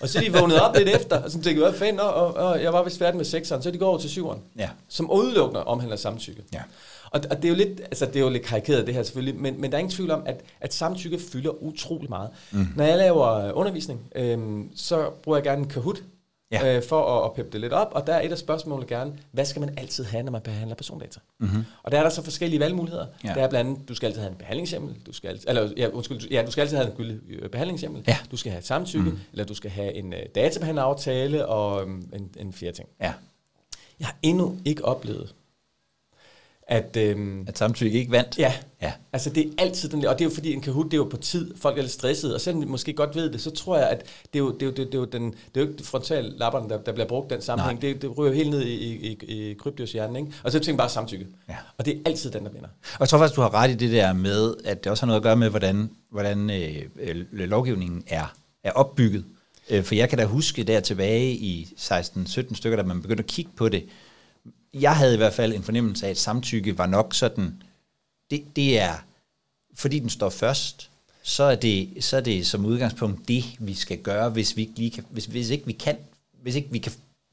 og så er de vågnet op lidt efter, og så tænkte jeg, hvad fanden, og, og, og, jeg var vist færdig med sekseren, så de går over til syveren, Ja. som udelukkende omhandler samtykke. Ja. Og, og det er jo lidt, altså det er jo lidt karikeret det her selvfølgelig, men, men der er ingen tvivl om, at, at samtykke fylder utrolig meget. Mm. Når jeg laver undervisning, øhm, så bruger jeg gerne en Kahoot, Ja. øh, for at, at peppe det lidt op, og der er et af spørgsmålene gerne, hvad skal man altid have, når man behandler persondata? Mm-hmm. Og der er der så forskellige valgmuligheder. Ja. Der er blandt andet, du skal altid have en behandlingshjemmel, du skal altid, eller, ja, undskyld, ja, du skal altid have en gyldig øh, behandlingshjemmel, Ja. du skal have et samtykke, mm. eller du skal have en øh, databehandleraftale og øhm, en, en fjerde ting. ja. Jeg har endnu ikke oplevet, at... Øhm, At samtykke ikke vandt. Ja, Ja. altså det er altid den der, og det er jo fordi en Kahoot, det er jo på tid, folk er lidt stressede, og selvom de måske godt ved det, så tror jeg, at det er jo, det er jo, det er jo, den, det er jo ikke frontallapperne, der, der bliver brugt den sammenhæng, det, det ryger helt ned i, i, i, i kryptios hjernen, ikke? Og så tænker jeg bare samtykke. Ja. Og det er altid den, der vinder. Og jeg tror faktisk, du har ret i det der med, at det også har noget at gøre med, hvordan, hvordan øh, øh, lovgivningen er, er opbygget. Øh, for jeg kan da huske der tilbage i 16-17 stykker, da man begyndte at kigge på det, jeg havde i hvert fald en fornemmelse af, at samtykke var nok sådan, det, det er, fordi den står først, så er, det, så er det som udgangspunkt det, vi skal gøre, hvis vi ikke, lige kan, hvis, hvis ikke vi kan, hvis ikke vi kan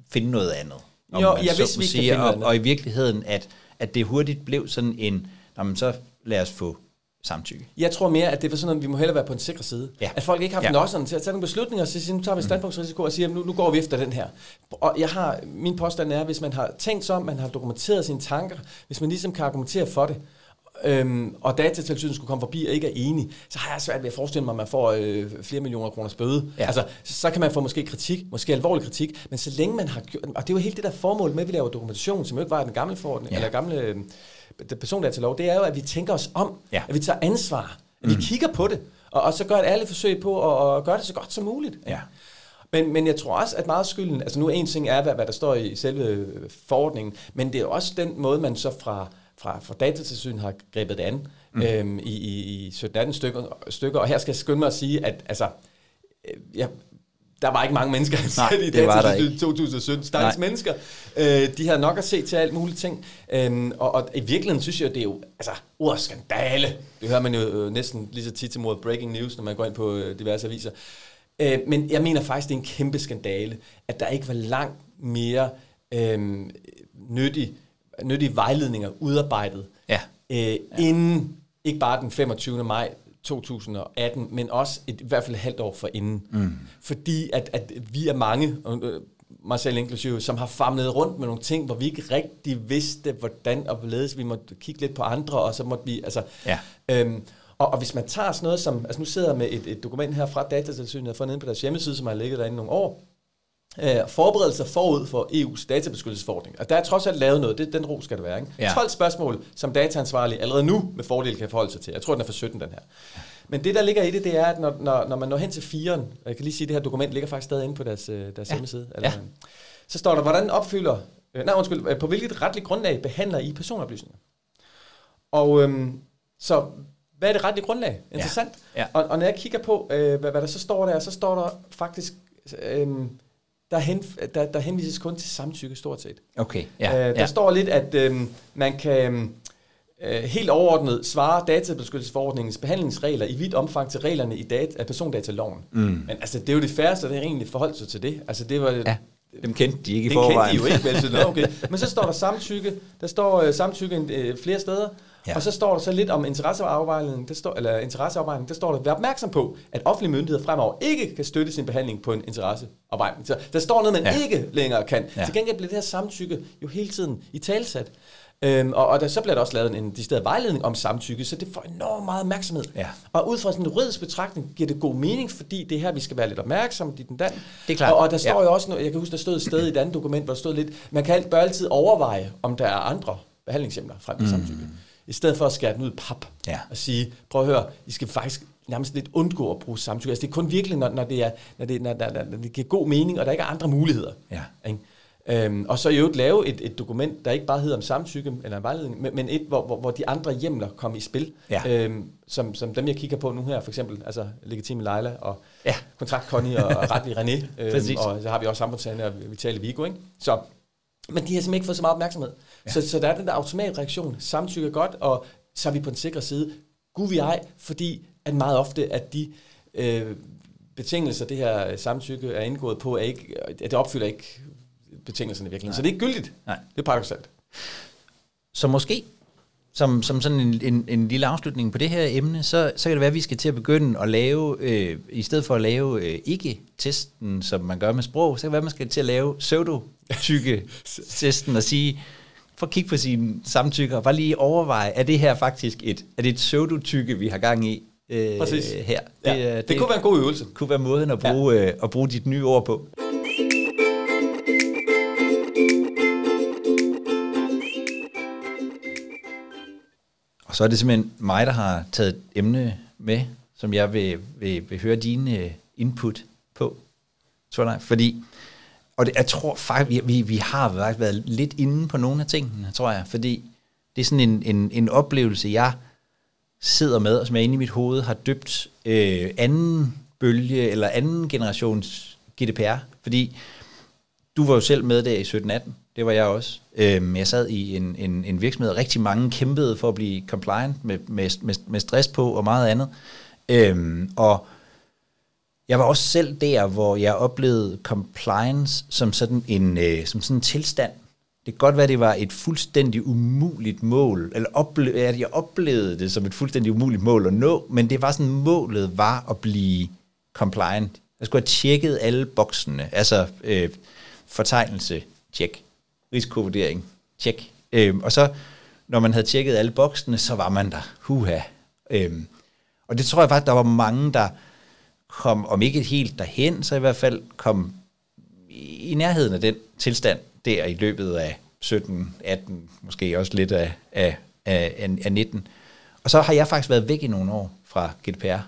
finde noget andet. Jo, ja, hvis vi sige, kan finde og, noget og i virkeligheden, at, at det hurtigt blev sådan en, jamen, så lad os få samtykke. Jeg tror mere, at det var sådan, at vi må hellere være på en sikker side. Ja. At folk ikke har haft Ja. nosserne til at tage nogle beslutninger, og så siger, nu tager vi standpunktsrisiko og siger, nu, nu går vi efter den her. Og jeg har, min påstand er, hvis man har tænkt sig om, man har dokumenteret sine tanker, hvis man ligesom kan argumentere for det, øhm, og datatilsynet skulle komme forbi og ikke er enig, så har jeg svært ved at forestille mig, at man får øh, flere millioner kroners bøde. Ja. Altså, så, kan man få måske kritik, måske alvorlig kritik, men så længe man har gjort, og det er jo helt det der formål med, at vi laver dokumentation, som jo ikke var den gamle forordning, Ja. eller gamle øh, persondatalov, det er jo, at vi tænker os om, Ja. at vi tager ansvar, at vi kigger på det, og, og så gør et ærligt forsøg på at, at gøre det så godt som muligt. Ja. Men, men jeg tror også, at meget skylden, altså nu en ting er, hvad, hvad der står i selve forordningen, men det er også den måde, man så fra, fra, fra datatilsynet har grebet det an mm. øhm, i, i, i 17-18 stykker, stykker. Og her skal jeg skynde mig at sige, at altså, øh, jeg, der var ikke mange mennesker ansat i det var der datatilsynet i 2017. Stakkels Nej. mennesker. Øh, de havde nok at se til alt muligt ting. Øhm, og, og i virkeligheden synes jeg, det er jo, altså, ordet skandale. Det hører man jo øh, næsten lige så tit til mod breaking news, når man går ind på øh, diverse aviser. Øh, men jeg mener faktisk, det er en kæmpe skandale, at der ikke var langt mere øh, nyttig, nyttige vejledninger udarbejdet, Ja. øh, inden, ikke bare den 25. maj 2018, men også et, i hvert fald et halvt år for inden. Mm. Fordi at, at vi er mange, øh, mig selv inklusive, som har famlet rundt med nogle ting, hvor vi ikke rigtig vidste, hvordan og hvorledes vi måtte kigge lidt på andre, og så måtte vi, altså... Ja. Øhm, og, og hvis man tager sådan noget som, altså nu sidder jeg med et, et dokument her fra Datatilsynet, jeg har fundet inde på deres hjemmeside, som har ligget derinde nogle år, øh, forberedelser forud for EU's databeskyttelsesforordning. Og der er trods alt lavet noget, det, den ro skal det være. Ikke? Ja. 12 spørgsmål, som dataansvarlig allerede nu med fordel kan forholde sig til. Jeg tror, den er for 17, den her. Men det, der ligger i det, det er, at når, når, når man når hen til firen, og jeg kan lige sige, at det her dokument ligger faktisk stadig inde på deres, øh, deres Ja. hjemmeside, eller, Ja. så står der, hvordan opfylder, øh, nej undskyld, øh, på hvilket retligt grundlag behandler I personoplysninger? Og øhm, så, hvad er det retlige grundlag? Interessant. Ja. Og, og når jeg kigger på, øh, hvad, hvad der så står der, så står der faktisk, øh, der, hen, der, der henvises kun til samtykke stort set. Okay, Ja, øh, der ja. står lidt, at øh, man kan øh, helt overordnet svare databeskyttelsesforordningens behandlingsregler i vidt omfang til reglerne i dat- af persondataloven. Mm. Men altså, det er jo det færreste, der egentlig forholdt sig til det. Altså, det var, ja. Dem kendte de ikke i det kendte forvejen. de jo ikke, nå, okay. Men så står der samtykke. Der står øh, samtykke øh, flere steder. Ja. Og så står der så lidt om interesseafvejning. Der står, eller interesseafvejning. Der står der, vær opmærksom på, at offentlige myndigheder fremover ikke kan støtte sin behandling på en interesseafvejning. Så der står noget, man Ja. ikke længere kan. Ja. Til gengæld bliver det her samtykke jo hele tiden i talsat. Øhm, og, og der, så bliver der også lavet en, en decideret vejledning om samtykke, så det får enormt meget opmærksomhed. Ja. Og ud fra sådan en juridisk betragtning giver det god mening, fordi det er her, vi skal være lidt opmærksomme, dit den dan. Det er klart. Og, og der står Ja. ja. jo også, noget, jeg kan huske, der stod et sted i et andet dokument, hvor der stod lidt, man kan alt, bør altid overveje, om der er andre behandlingshjemler frem til mm. samtykke. I stedet for at skære den ud i pap Ja. og sige, prøv at høre, I skal faktisk nærmest lidt undgå at bruge samtykke. Altså det er kun virkelig, når, når, det, er, når, det, når, når, når det giver god mening, og der ikke er andre muligheder. Ja. Ikke? Øhm, og så i øvrigt lave et, et dokument, der ikke bare hedder om samtykke eller en vejledning, men, men et, hvor, hvor, hvor de andre hjemler kommer i spil. Ja. Øhm, som, som dem, jeg kigger på nu her, for eksempel, altså Legitime Leila og Ja. Kontrakt Connie og, og Retlig René. Præcis. Øhm, og så har vi også samfundshandler og Vitale Vigo. Ikke? Så, men de har simpelthen ikke fået så meget opmærksomhed. Ja. Så, så der er den der automatreaktion. Samtykke er godt, og så er vi på den sikre side. Gud vi ej, fordi at meget ofte, at de øh, betingelser, det her samtykke er indgået på, er ikke, at det opfylder ikke betingelserne i virkeligheden. Så det er ikke gyldigt. Nej. Det er paradoxalt. Så måske, som, som sådan en, en, en lille afslutning på det her emne, så, så kan det være, at vi skal til at begynde at lave, øh, i stedet for at lave øh, ikke-testen, som man gør med sprog, så kan det være, at man skal til at lave pseudo-tykke-testen og sige, for at kigge på sine samtykker, og bare lige overveje, er det her faktisk et, er det et pseudo-tykke, vi har gang i øh, Præcis. her? Det, ja, det, det kunne være en god øvelse. kunne være måden at bruge, ja. øh, at bruge dit nye ord på. Og så er det simpelthen mig, der har taget et emne med, som jeg vil, vil, vil høre dine øh, input på. Tror jeg, fordi, og det, jeg tror faktisk, vi, vi, vi har faktisk været lidt inde på nogle af tingene, tror jeg, fordi det er sådan en, en, en oplevelse, jeg sidder med, og som jeg inde i mit hoved har døbt øh, anden bølge, eller anden generations GDPR, fordi du var jo selv med der i 17-18, det var jeg også. Øhm, jeg sad i en, en, en virksomhed, rigtig mange kæmpede for at blive compliant med, med, med, med stress på og meget andet. Øhm, og jeg var også selv der, hvor jeg oplevede compliance som sådan en, øh, som sådan en tilstand. Det kan godt være, det var et fuldstændig umuligt mål, eller ople- at jeg oplevede det som et fuldstændig umuligt mål at nå, men det var sådan, målet var at blive compliant. Jeg skulle have tjekket alle boksene, altså øh, fortegnelse, tjek, risikovurdering, tjek. Øh, og så, når man havde tjekket alle boksene, så var man der. Huha. Øh, og det tror jeg faktisk, der var mange, der kom, om ikke helt derhen, så i hvert fald kom i nærheden af den tilstand der i løbet af 17, 18, måske også lidt af, af, af, af 19. Og så har jeg faktisk været væk i nogle år fra GDPR,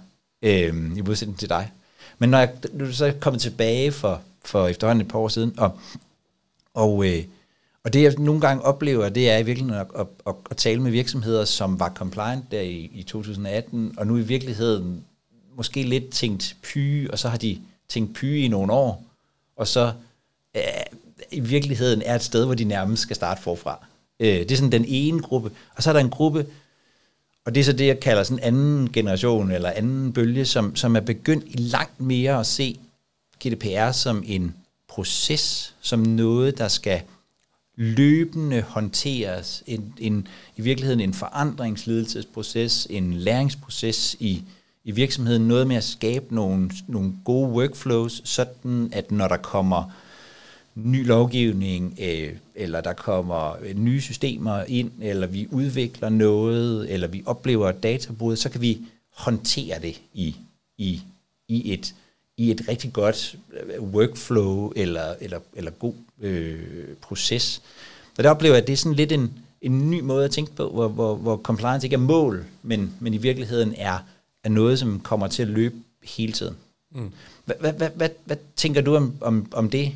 øh, i modsætning til dig. Men når jeg nu er så kommet tilbage for, for efterhånden et par år siden, og, og, øh, og det jeg nogle gange oplever, det er i virkeligheden at, at, at, at tale med virksomheder, som var compliant der i, i 2018, og nu i virkeligheden måske lidt tænkt py, og så har de tænkt py i nogle år, og så øh, i virkeligheden er et sted, hvor de nærmest skal starte forfra. Øh, det er sådan den ene gruppe, og så er der en gruppe, og det er så det, jeg kalder sådan anden generation, eller anden bølge, som, som er begyndt i langt mere at se GDPR som en proces, som noget, der skal løbende håndteres, en, en, i virkeligheden en forandringsledelsesproces, en læringsproces i, i virksomheden, noget med at skabe nogle, nogle gode workflows, sådan at når der kommer ny lovgivning, øh, eller der kommer øh, nye systemer ind, eller vi udvikler noget, eller vi oplever et databrud, så kan vi håndtere det i, i, i, et, i et rigtig godt øh, workflow eller, eller, eller god øh, proces. Og der oplever jeg, at det er sådan lidt en, en ny måde at tænke på, hvor, hvor, hvor compliance ikke er mål, men, men i virkeligheden er, er noget, som kommer til at løbe hele tiden. Mm. Hvad, tænker du om, om, om det?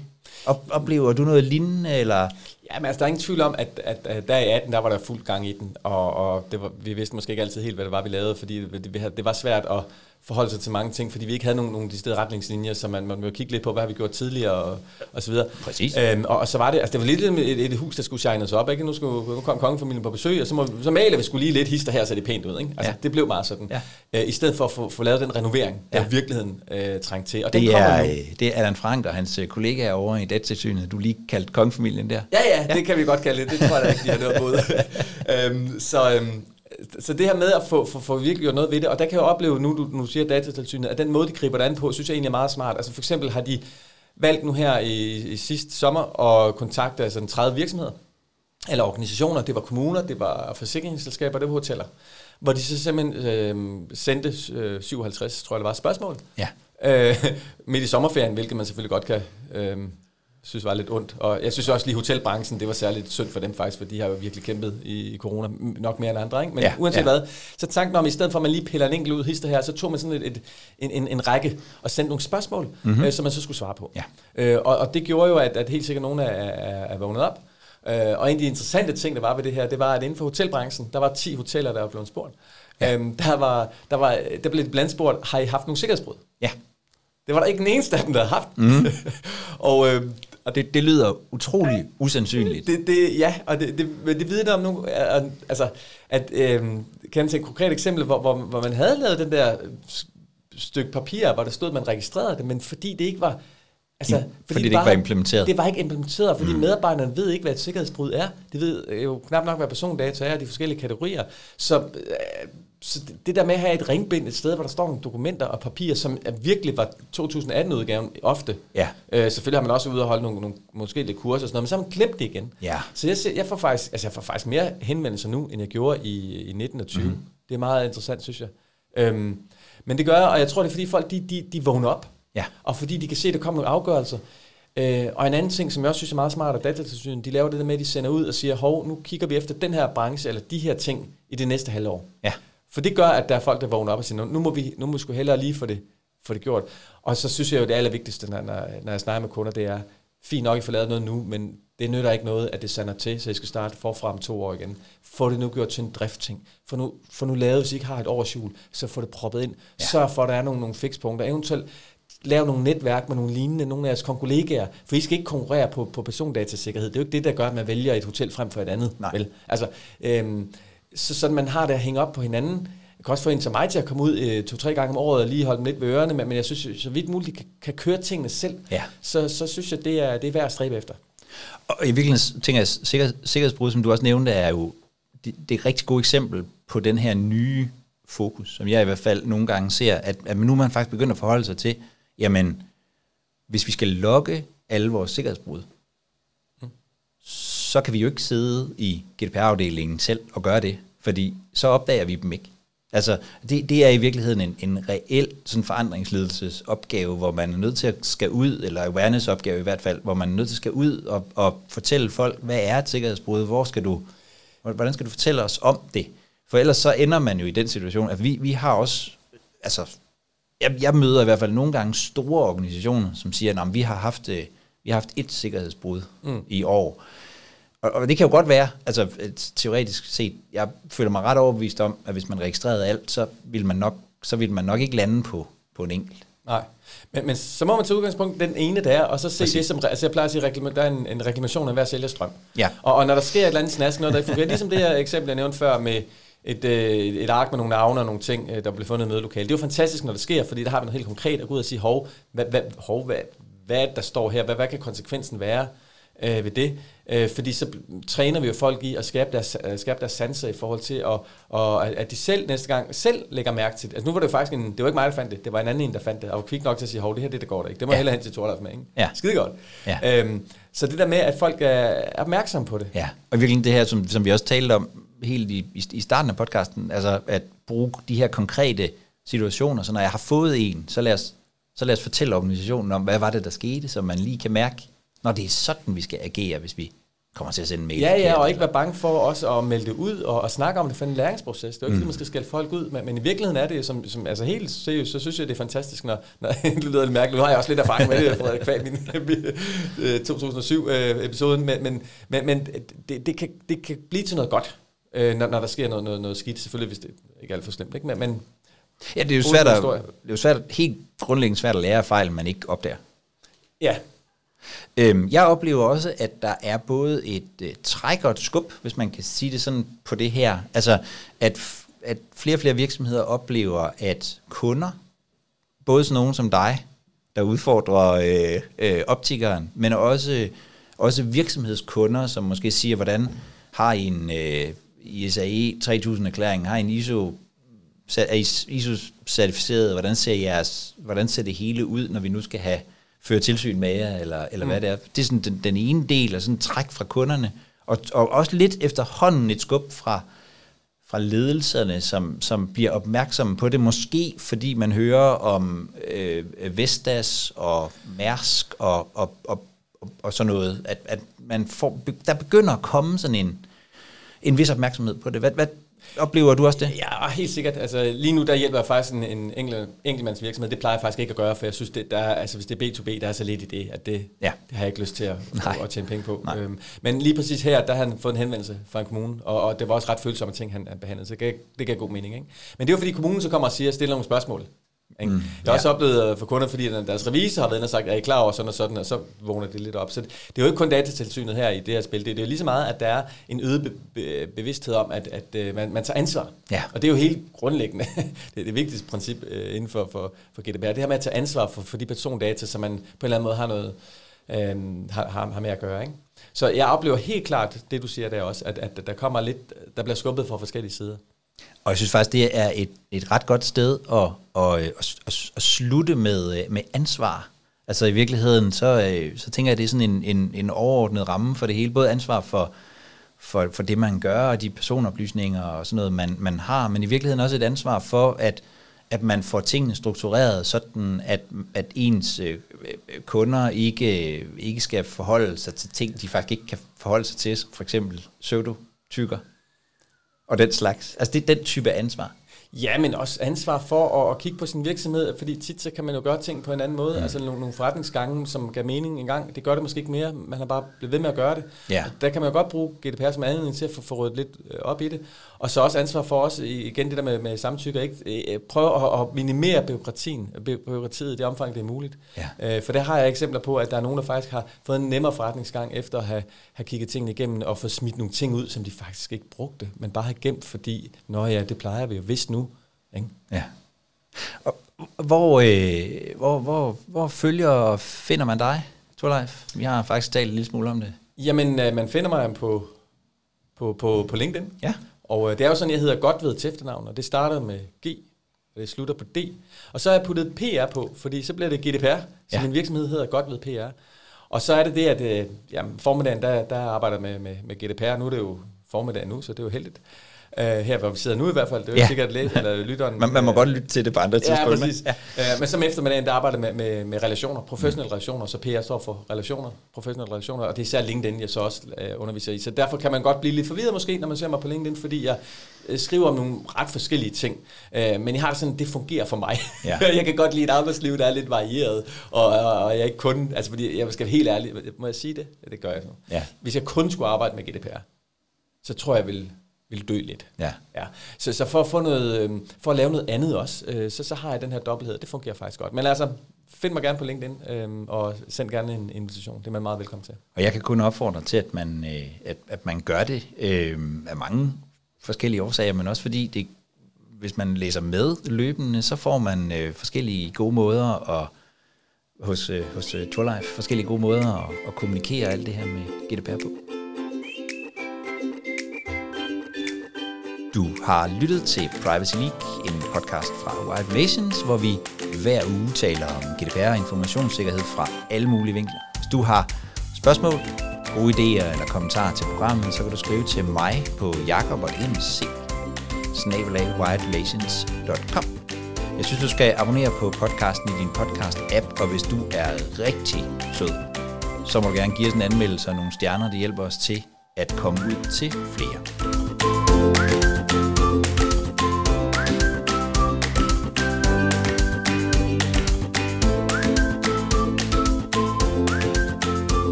Oplever du noget lignende, eller? Ja, men altså, der er ingen tvivl om, at, at, at der i 18, der var der fuld gang i den, og, og det var, vi vidste måske ikke altid helt, hvad det var, vi lavede, fordi det, det, det var svært at forholde sig til mange ting, fordi vi ikke havde nogen, nogen de steder retningslinjer, så man, man må kigge lidt på, hvad har vi gjort tidligere, og, og så videre. Præcis. Øhm, og, og, så var det, altså det var lidt et, et, hus, der skulle shines op, ikke? Nu, skulle, nu kom kongefamilien på besøg, og så, må, så maler vi skulle lige lidt hister her, så det pænt ud, ikke? Altså, ja. det blev meget sådan. Ja. Øh, I stedet for at få, få lavet den renovering, der ja. virkeligheden øh, trængte til. Og det, er, nu. det er Allan Frank og hans øh, kollegaer over i Datatilsynet, du lige kaldte kongefamilien der. Ja, ja, ja, det kan vi godt kalde det. Det tror jeg da ikke, de har noget både. øhm, så, øhm, så det her med at få, få, få virkelig gjort noget ved det, og der kan jeg opleve nu, du, nu siger datatilsynet, at den måde, de griber det an på, synes jeg egentlig er meget smart. Altså for eksempel har de valgt nu her i, i sidste sommer at kontakte altså 30 virksomheder, eller organisationer, det var kommuner, det var forsikringsselskaber, det var hoteller, hvor de så simpelthen øh, sendte øh, 57, tror jeg det var, spørgsmål. Ja. Øh, midt i sommerferien, hvilket man selvfølgelig godt kan øh, synes var lidt ondt. Og jeg synes også lige hotelbranchen, det var særligt synd for dem faktisk, for de har jo virkelig kæmpet i, corona, nok mere end andre. Ikke? Men ja, uanset ja. hvad, så tanken om, i stedet for at man lige piller en enkelt ud hister her, så tog man sådan et, et, en, en, en række og sendte nogle spørgsmål, mm-hmm. øh, som man så skulle svare på. Ja. Øh, og, og det gjorde jo, at, at helt sikkert nogen er, er, er vågnet op. Øh, og en af de interessante ting, der var ved det her, det var, at inden for hotelbranchen, der var 10 hoteller, der var blevet spurgt. Ja. Øhm, der, var, der, var, der blev blandt spurgt, har I haft nogle sikkerhedsbrud? Ja. Det var der ikke den eneste af dem, der havde haft. Mm. og øh, og det, det lyder utrolig usandsynligt. Det, det, ja, og det, det, det vidner om nu, altså, at øh, kan jeg tage et konkret eksempel, hvor, hvor, hvor man havde lavet den der stykke papir, hvor der stod, at man registrerede det, men fordi det ikke var... Altså, fordi, fordi det, det ikke var implementeret. Det var ikke implementeret, fordi mm. medarbejderne ved ikke, hvad et sikkerhedsbrud er. De ved jo knap nok, hvad persondata er, de forskellige kategorier. Så øh, så det, der med at have et ringbind et sted, hvor der står nogle dokumenter og papirer, som er virkelig var 2018-udgaven ofte. Ja. Øh, selvfølgelig har man også ude og holde nogle, nogle måske lidt kurser og sådan noget, men så har man glemt det igen. Ja. Så jeg, jeg, får faktisk, altså jeg får faktisk mere henvendelser nu, end jeg gjorde i, i 19 og 20. Mm. Det er meget interessant, synes jeg. Øhm, men det gør jeg, og jeg tror, det er fordi folk, de, de, de vågner op. Ja. Og fordi de kan se, at der kommer nogle afgørelser. Øh, og en anden ting, som jeg også synes er meget smart, at datatilsynet, de laver det der med, at de sender ud og siger, hov, nu kigger vi efter den her branche, eller de her ting, i det næste halvår. Ja. For det gør, at der er folk, der vågner op og siger, nu må vi, nu må vi sgu hellere lige få det, få det gjort. Og så synes jeg jo, det allervigtigste, når, når jeg snakker med kunder, det er, fint nok, I får lavet noget nu, men det nytter ikke noget, at det sander til, så I skal starte forfra om to år igen. Få det nu gjort til en driftting. Få nu, få nu lavet, hvis I ikke har et årshjul, så få det proppet ind. Ja. Sørg for, at der er nogle, nogle fikspunkter. Eventuelt lave nogle netværk med nogle lignende, nogle af jeres kollegaer, for I skal ikke konkurrere på, på persondatasikkerhed. Det er jo ikke det, der gør, at man vælger et hotel frem for et andet. Nej. Vel? Altså, øhm, så sådan man har det at hænge op på hinanden. Jeg kan også få en som mig til at komme ud øh, to-tre gange om året og lige holde dem lidt ved ørerne, men, men jeg synes, så vidt muligt kan, kan køre tingene selv, Ja. så, så synes jeg, det er, det er værd at stræbe efter. Og i virkeligheden tænker jeg, sikkerhed, sikkerhedsbrud, som du også nævnte, er jo det, det er et rigtig godt eksempel på den her nye fokus, som jeg i hvert fald nogle gange ser, at, at nu man faktisk begynder at forholde sig til, jamen, hvis vi skal logge alle vores sikkerhedsbrud, så kan vi jo ikke sidde i GDPR-afdelingen selv og gøre det, fordi så opdager vi dem ikke. Altså, det, det er i virkeligheden en, en reel sådan forandringsledelsesopgave, hvor man er nødt til at skal ud, eller awareness-opgave i hvert fald, hvor man er nødt til at skal ud og, og fortælle folk, hvad er et sikkerhedsbrud, hvor skal du, hvordan skal du fortælle os om det? For ellers så ender man jo i den situation, at vi, vi har også, altså, jeg, jeg møder i hvert fald nogle gange store organisationer, som siger, at vi har haft, øh, vi har haft et sikkerhedsbrud mm. i år. Og, og det kan jo godt være, altså et, teoretisk set, jeg føler mig ret overbevist om, at hvis man registrerede alt, så vil man nok, så vil man nok ikke lande på, på en enkelt. Nej, men, men så må man tage udgangspunkt den ene der, og så se Præcis. det som, altså jeg plejer at sige, der er en, en reklamation af hver sælgers strøm. Ja. Og, og når der sker et eller andet snask, noget der ikke fungerer, ligesom det her eksempel, jeg nævnte før med et, øh, et, et ark med nogle navne og nogle ting, øh, der blev fundet i mødelokalet. Det er jo fantastisk, når det sker, fordi der har vi noget helt konkret at gå ud og sige, hov, hvad, hvad, hov, hvad, hvad er der står her? Hvad, hvad kan konsekvensen være øh, ved det? Øh, fordi så træner vi jo folk i at skabe deres, øh, skabe deres sanser i forhold til, at, og, at- at de selv næste gang selv lægger mærke til det. Altså nu var det jo faktisk en, det var ikke mig, der fandt det, det var en anden en, der fandt det, og var kvik nok til at sige, hov, det her det, det går der ikke. Det må Ja. hellere hen til Torlaf med, ikke? Ja. Skide godt. Ja. Øhm, så det der med, at folk er er opmærksomme på det. Ja, og virkelig det her, som, som vi også talte om helt i, i, i starten af podcasten, altså at bruge de her konkrete situationer, så når jeg har fået en, så lad os, så lad os fortælle organisationen om, hvad var det, der skete, så man lige kan mærke, når det er sådan, vi skal agere, hvis vi kommer til at sende en mail. Ja, ja, og ikke være bange for også at melde det ud og, og snakke om det for en læringsproces. Det er jo ikke, Mm. fordi man skal skælde folk ud, men, men i virkeligheden er det, som, som altså helt seriøst, så synes jeg, det er fantastisk, når, når det lyder lidt mærkeligt. Nu har jeg også lidt erfaring med det, Frederik, kvad min øh, 2007-episoden, men, men, men, men det, det, kan, det kan blive til noget godt, øh, når, når der sker noget, noget, noget skidt. Selvfølgelig, hvis det ikke er alt for slemt, ikke? Men, men Ja, det er jo svært at, det er jo svært, helt grundlæggende svært at lære af fejl, man ikke opdager. ja, Øhm, jeg oplever også, at der er både et øh, træk og et skub, hvis man kan sige det sådan på det her. Altså, at, f- at flere og flere virksomheder oplever, at kunder, både sådan nogen som dig, der udfordrer øh, øh, optikeren, men også, også virksomhedskunder, som måske siger, hvordan har I en øh, ISAE 3000-erklæring, har I en ISO er ISO-certificeret, hvordan ser, jeres, hvordan ser det hele ud, når vi nu skal have føre tilsyn med jer, eller, eller mm. hvad det er. Det er sådan den, den ene del, og sådan en træk fra kunderne, og, og også lidt efterhånden et skub fra, fra ledelserne, som, som bliver opmærksomme på det, måske fordi man hører om øh, Vestas og Mærsk og, og, og, og, og sådan noget, at, at man får, der begynder at komme sådan en, en vis opmærksomhed på det. Hvad, hvad oplever du også det? Ja, helt sikkert. Altså, lige nu der hjælper jeg faktisk en, en enkel, enkeltmandsvirksomhed. Det plejer jeg faktisk ikke at gøre, for jeg synes, det, der, er- altså, hvis det er B2B, der er så lidt i det, at det, Ja. det har jeg ikke lyst til at, at tjene penge på. Nej. Øhm, men lige præcis her, der har han fået en henvendelse fra en kommune, og, og det var også ret følsomme ting, han, han behandlede, så det gav, det gav god mening. Ikke? Men det er jo fordi kommunen så kommer og siger, stiller nogle spørgsmål. Ikke? Mm, jeg har også oplevet øh, for kunder, fordi deres revisor har været inde og sagt, er I klar over sådan og sådan, og så vågner det lidt op. Så det, det er jo ikke kun datatilsynet her i det her spil, det, det er jo lige så meget, at der er en øget be, be, bevidsthed om, at, at øh, man, man tager ansvar. Ja. Og det er jo helt grundlæggende, det er det vigtigste princip øh, inden for, for, for GDPR, det her med at tage ansvar for, for de persondata, som man på en eller anden måde har noget øh, har, har, har med at gøre. Ikke? Så jeg oplever helt klart det, du siger der også, at, at der kommer lidt, der bliver skubbet fra forskellige sider. Og jeg synes faktisk, det er et, et ret godt sted at, at, at, at, at slutte med, øh, med ansvar. Altså i virkeligheden, så, øh, så tænker jeg, at det er sådan en, en, en overordnet ramme for det hele. Både ansvar for, for, for det, man gør, og de personoplysninger og sådan noget, man, man har, men i virkeligheden også et ansvar for, at, at man får tingene struktureret, sådan at, at ens øh, øh kunder ikke, ikke skal forholde sig til ting, de faktisk ikke kan forholde sig til, for eksempel pseudo-tykker og den slags. Altså det er den type ansvar. Ja, men også ansvar for at, at kigge på sin virksomhed, fordi tit så kan man jo gøre ting på en anden måde. Mm. Altså nogle, nogle forretningsgange, som gav mening engang, det gør det måske ikke mere. Man har bare blevet ved med at gøre det. Ja. Der kan man jo godt bruge GDPR som anledning til at få, få ryddet lidt øh, op i det. Og så også ansvar for os, igen det der med, med samtykke, ikke? Øh, prøve at, at minimere byråkratien, byråkratiet i det omfang, det er muligt. Ja. Øh, for der har jeg eksempler på, at der er nogen, der faktisk har fået en nemmere forretningsgang efter at have, have kigget tingene igennem og få smidt nogle ting ud, som de faktisk ikke brugte, men bare har gemt, fordi, nå ja, det plejer vi jo vist nu. Ikke? Ja. Og, hvor, øh, hvor, hvor, hvor følger finder man dig, Torleif? Vi har faktisk talt en lille smule om det. Jamen, øh, man finder mig på, på, på, på LinkedIn. Ja. Og øh, det er jo sådan, jeg hedder Godved til efternavn, og det starter med G, og det slutter på D. Og så har jeg puttet PR på, fordi så bliver det GDPR, så Ja. min virksomhed hedder Godved PR. Og så er det det, at øh, jamen, formiddagen, der, der arbejder med, med, med GDPR. Nu er det jo formiddag nu, så det er jo heldigt. Uh, her hvor vi sidder nu i hvert fald, det er jo Ja. ja. sikkert læse, eller lytteren. Man, man må øh, godt lytte til det på andre Ja, tidspunkter. præcis. Ja. Uh, men som eftermiddagen, der arbejder med, med, med relationer, professionelle relationer, så PR står for relationer, professionelle relationer, og det er især LinkedIn, jeg så også uh, underviser i. Så derfor kan man godt blive lidt forvirret måske, når man ser mig på LinkedIn, fordi jeg uh, skriver om nogle ret forskellige ting. Uh, men jeg har det sådan, det fungerer for mig. Ja. jeg kan godt lide et arbejdsliv, der er lidt varieret, og, og, og jeg er ikke kun, altså fordi jeg skal være helt ærlig, må jeg sige det? Ja, det gør jeg nu. Ja. Hvis jeg kun skulle arbejde med GDPR, så tror jeg, jeg vil, vil dø lidt. Ja. Ja, så, så for at få noget, øh, for at lave noget andet også, øh, så, så har jeg den her dobbelthed. Det fungerer faktisk godt. Men altså, find mig gerne på LinkedIn, øh, og send gerne en invitation. Det er man meget velkommen til. Og jeg kan kun opfordre til, at man, øh, at, at man gør det øh, af mange forskellige årsager, men også fordi, det, hvis man læser med løbende, så får man øh, forskellige gode måder og hos, øh, hos Torlife, forskellige gode måder at, at kommunikere alt det her med GDPR på. Du har lyttet til Privacy League, en podcast fra Wild Nations, hvor vi hver uge taler om GDPR og informationssikkerhed fra alle mulige vinkler. Hvis du har spørgsmål, gode idéer eller kommentarer til programmet, så kan du skrive til mig på jakob.mc Jeg synes, du skal abonnere på podcasten i din podcast-app, og hvis du er rigtig sød, så må du gerne give os en anmeldelse og nogle stjerner, det hjælper os til at komme ud til flere.